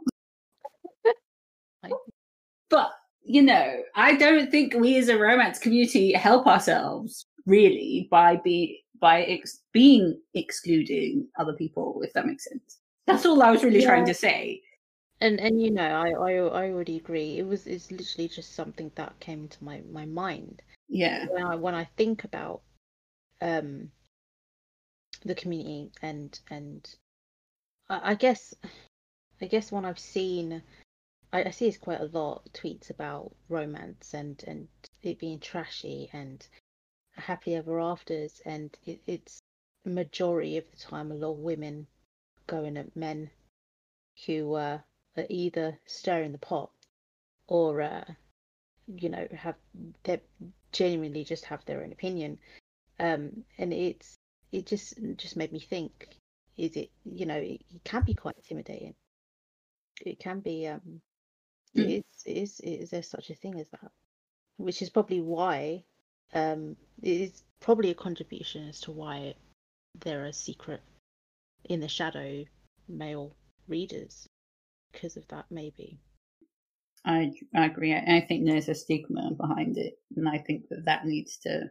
(laughs) But you know, I don't think we as a romance community help ourselves really by be by ex- being excluding other people, if that makes sense. That's all I was really trying to say. And and you know, I, I I already agree. It was it's literally just something that came to my my mind Yeah. when I when I think about um the community and and I, I guess I guess when I've seen I, I see it's quite a lot tweets about romance and and it being trashy and happy ever afters and it, it's majority of the time a lot of women going at men who uh, are either stirring the pot or uh, you know have they genuinely just have their own opinion um and it's it just just made me think is it you know it, it can be quite intimidating it can be um Mm. it is is there such a thing as that which is probably why um it is probably a contribution as to why there are secret in the shadow male readers because of that maybe I, I agree. I, I think there's a stigma behind it, and I think that that needs to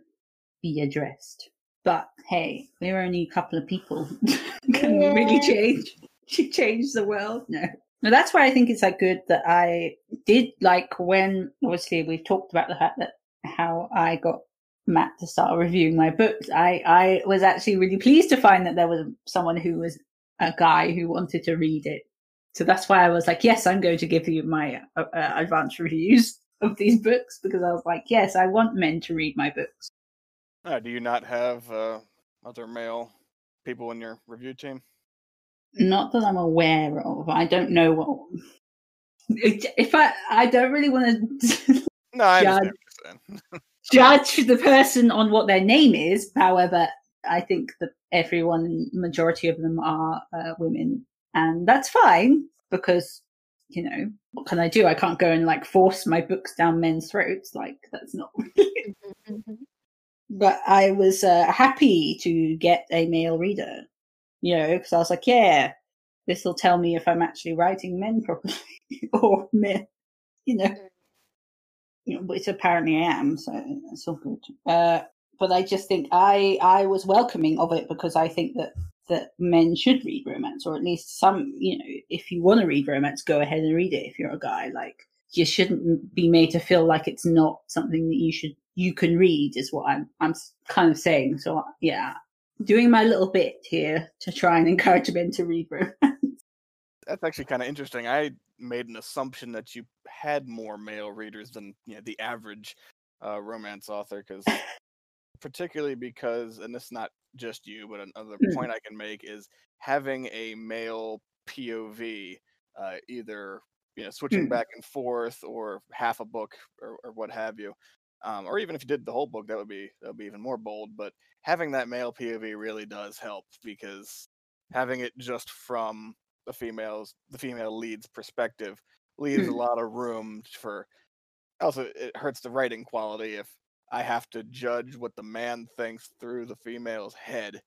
be addressed. But hey, we're only a couple of people. (laughs) Can we really Yeah. change (laughs) change the world? No. No, that's why I think it's like good that I did like when obviously we've talked about the fact that how I got Matt to start reviewing my books. I I was actually really pleased to find that there was someone who was a guy who wanted to read it. So that's why I was like, yes, I'm going to give you my uh, uh, advanced reviews (laughs) of these books because I was like, yes, I want men to read my books. Uh, do you not have uh, other male people in your review team? Not that I'm aware of. I don't know what. (laughs) If I, I don't really want to. (laughs) No, I Judge. Understand what you're saying. judge the person on what their name is. However, I think that everyone, majority of them are uh, women, and that's fine because you know what can I do? I can't go and like force my books down men's throats. Like that's not. (laughs) but I was uh, happy to get a male reader, you know, because I was like, yeah, this will tell me if I'm actually writing men properly (laughs) or men, you know you know, which apparently I am, so it's all good. Uh, but I just think I I was welcoming of it because I think that that men should read romance, or at least some. You know, if you want to read romance, go ahead and read it. If you're a guy, like you shouldn't be made to feel like it's not something that you should you can read. Is what I'm I'm kind of saying. So yeah, doing my little bit here to try and encourage men to read romance. That's actually kind of interesting. I made an assumption that you had more male readers than you know, the average uh, romance author, because particularly because, and this is not just you, but another Mm. point I can make is having a male POV, uh, either you know switching Mm. back and forth or half a book or, or what have you. Um, or even if you did the whole book, that would be that would be even more bold. But having that male POV really does help because having it just from the females, the female lead's perspective, leaves a Hmm. lot of room for. Also, it hurts the writing quality if I have to judge what the man thinks through the female's head.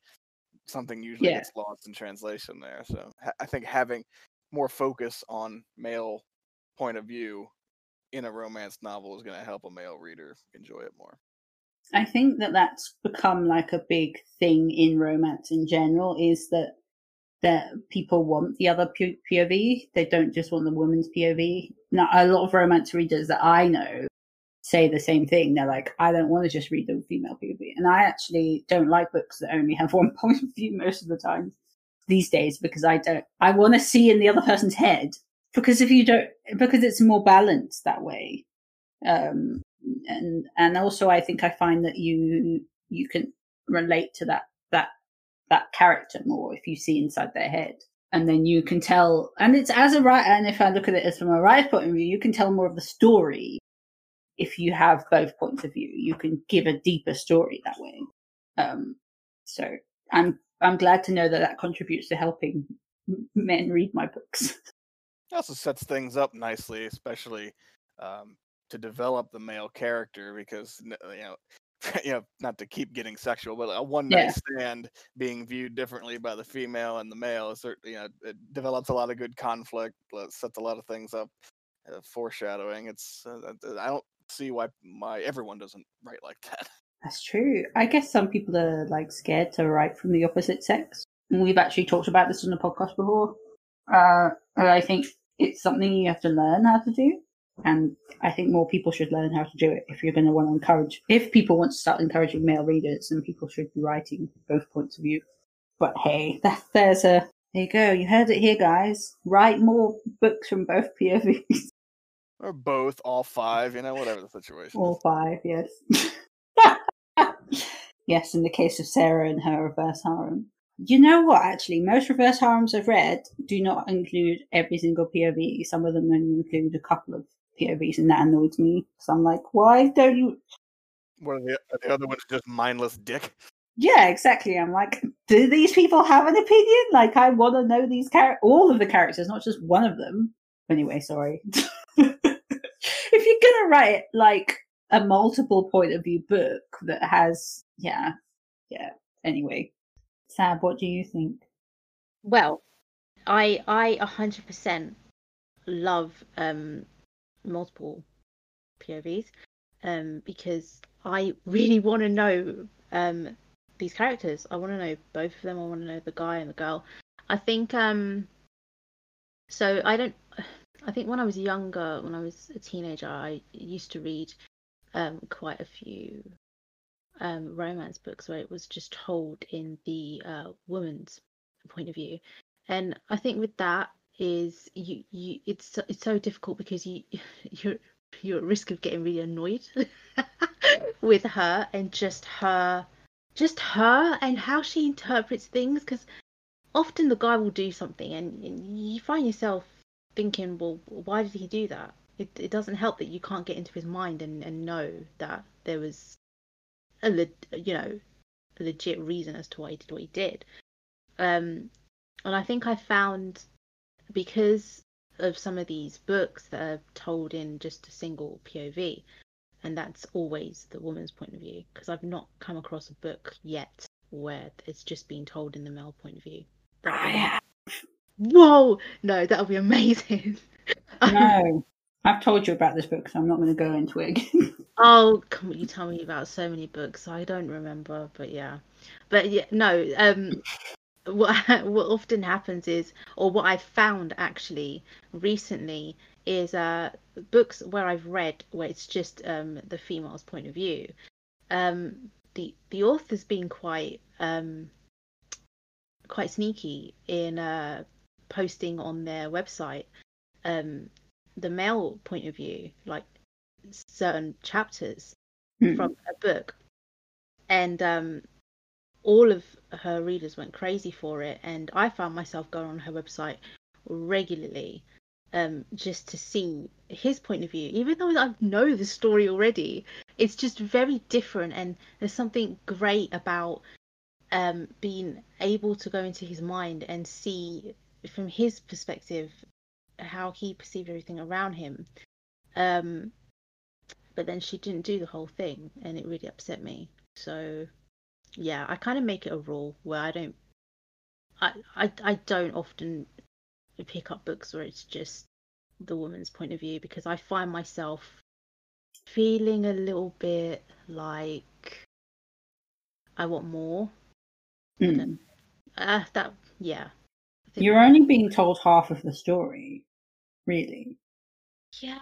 Something usually Yeah. gets lost in translation there. So I think having more focus on male point of view in a romance novel is going to help a male reader enjoy it more. I think that that's become like a big thing in romance in general is that that people want the other POV. They don't just want the woman's POV. Now, a lot of romance readers that I know say the same thing. They're like, I don't want to just read the female POV. And I actually don't like books that only have (laughs) one point of view most of the time these days because I don't, I want to see in the other person's head. Because if you don't, because it's more balanced that way. Um, and, and also I think I find that you, you can relate to that, that, character more if you see inside their head. And then you can tell, and it's as a writer, and if I look at it as from a writer's point of view, you can tell more of the story if you have both points of view. You can give a deeper story that way. Um, so I'm I'm glad to know that that contributes to helping men read my books. (laughs) It also sets things up nicely, especially um, to develop the male character, because you know, (laughs) you know, not to keep getting sexual, but a one night Yeah. stand being viewed differently by the female and the male, is certainly, you know, it develops a lot of good conflict, sets a lot of things up, uh, foreshadowing. It's uh, I don't see why my everyone doesn't write like that. That's true. I guess some people are like scared to write from the opposite sex. And we've actually talked about this on the podcast before. Uh, I think it's something you have to learn how to do. And I think more people should learn how to do it if you're going to want to encourage, if people want to start encouraging male readers, then people should be writing both points of view. But hey, that, there's a, there you go. You heard it here, guys. Write more books from both (laughs) POVs. Or both, all five, you know, whatever the situation. All is. five, yes. (laughs) yes, in the case of Sarah and her reverse harem. You know what, actually, most reverse harems I've read do not include every single POV. Some of them only include a couple of POVs, and that annoys me. So I'm like, why don't you? What are the, are the other ones just mindless dick? Yeah, exactly. I'm like, do these people have an opinion? Like, I want to know these char- all of the characters, not just one of them. Anyway, sorry. (laughs) if you're gonna write like a multiple point of view book that has, yeah, yeah. Anyway, Sab, what do you think? Well, I I hundred percent love um multiple POVs um because I really (laughs) want to know um these characters. I want to know both of them. I want to know the guy and the girl. I think um so I don't (sighs) I think when I was younger, when I was a teenager, I used to read um quite a few um romance books where it was just told in the uh woman's point of view. And I think with that is you you it's it's so difficult because you (laughs) you're you're at risk of getting really annoyed (laughs) with her and just her just her and how she interprets things because often the guy will do something and, and you find yourself thinking well why did he do that it, it doesn't help that you can't get into his mind and, and know that there was a le- you know a legit reason as to why he did what he did. Um, and I think I found because of some of these books that are told in just a single POV, and that's always the woman's point of view. Because I've not come across a book yet where it's just being told in the male point of view. I Whoa! No, that'll be amazing. (laughs) No, I've told you about this book, so I'm not going to go into it again. (laughs) Oh, come on, you tell me about so many books. I don't remember, but yeah. But yeah, no, um what (laughs) what often happens is or what I've found actually recently is uh books where I've read where it's just um the female's point of view. Um the the author's been quite um quite sneaky in uh posting on their website um the male point of view, like certain chapters Hmm. from a book and um all of her readers went crazy for it and i found myself going on her website regularly um just to see his point of view. Even though i know the story already it's just very different and there's something great about um being able to go into his mind and see from his perspective how he perceived everything around him. Um but then she didn't do the whole thing and it really upset me. So yeah i kind of make it a rule where i don't I, I i don't often pick up books where it's just the woman's point of view because i find myself feeling a little bit like i want more Mm. uh, that yeah You're only being told half of the story, really. yeah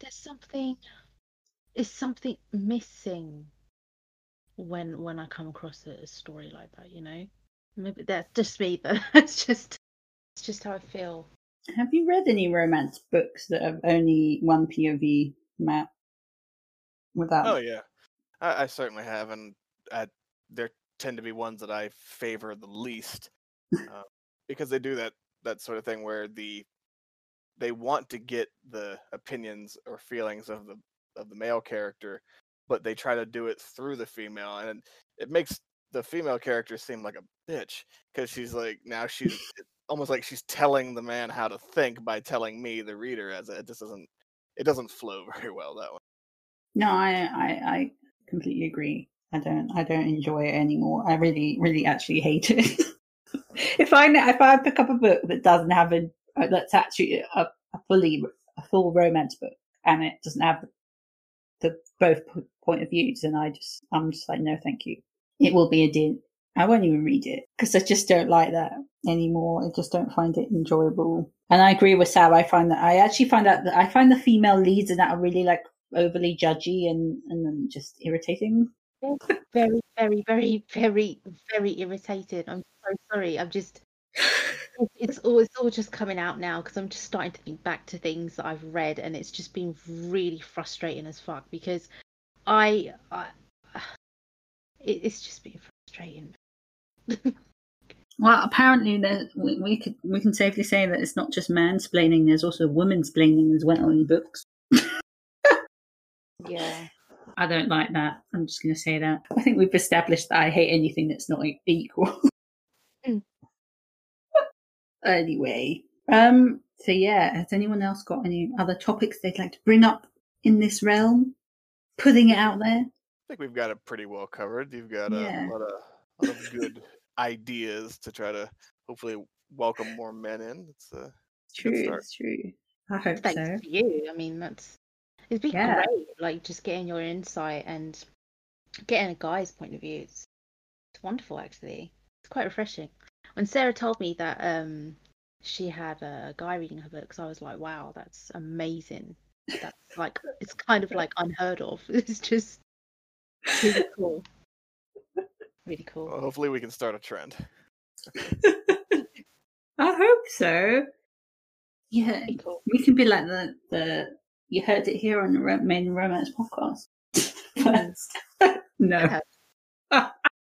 there's something is something missing when when i come across a, a story like that you know maybe that's just me but (laughs) it's just it's just how i feel Have you read any romance books that have only one POV, Matt? Without Oh yeah, I, I certainly have, and I, there tend to be ones that I favor the least, uh, (laughs) because they do that that sort of thing where the they want to get the opinions or feelings of the of the male character, but they try to do it through the female, and it makes the female character seem like a bitch because she's like now she's (laughs) almost like she's telling the man how to think by telling me the reader as it just doesn't it doesn't flow (laughs) very well that way. No, I, I, I completely agree. I don't, I don't enjoy it anymore. I really, really actually hate it. (laughs) if I, if I pick up a book that doesn't have a, that's actually a, a fully, a full romance book, and it doesn't have the both point of views, and I just, I'm just like, no, thank you. It will be a din. I won't even read it because I just don't like that anymore. I just don't find it enjoyable. And I agree with Sab. I find that I actually find out that I find the female leads in that are really like overly judgy and and then just irritating. very very very very very irritated i'm so sorry i'm just (laughs) it's, all it's all just coming out now because i'm just starting to think back to things that i've read and it's just been really frustrating as fuck because i, I (sighs) it, it's just been frustrating Well, apparently there, we, we could we can safely say that it's not just mansplaining. There's also womansplaining as well in books. (laughs) yeah I don't like that. I'm just going to say that. I think we've established that I hate anything that's not equal. Mm. Anyway, um, so yeah, has anyone else got any other topics they'd like to bring up in this realm? Putting it out there. I think we've got it pretty well covered. You've got a lot of lot of good (laughs) ideas to try to hopefully welcome more men in. It's uh, It's true. start. It's true. I hope thanks so. to you i mean that's it's been Yeah. great like just getting your insight and getting a guy's point of view it's, it's wonderful actually it's quite refreshing when sarah told me that um she had a guy reading her books i was like wow that's amazing that's like it's kind of (laughs) like unheard of (laughs) it's just really cool really cool well, hopefully we can start a trend. (laughs) I hope so. Yeah, cool we can be like the the you heard it here on the main romance podcast. First. no.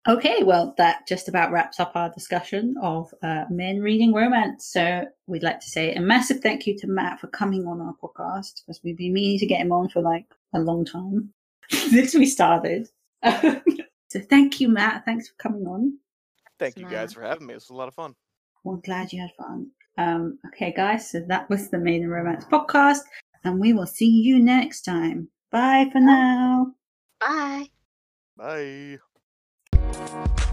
Okay. Okay, well, that just about wraps up our discussion of uh, men reading romance. So we'd like to say a massive thank you to Matt for coming on our podcast because we've been meaning to get him on for like a long time (laughs) since we started. (laughs) so thank you, Matt. Thanks for coming on. Thank you guys for having me. It was a lot of fun. Well, glad you had fun. Um, okay, guys, so that was the Men Maiden Romance podcast, and we will see you next time. Bye for now. Bye. Bye. Thank you.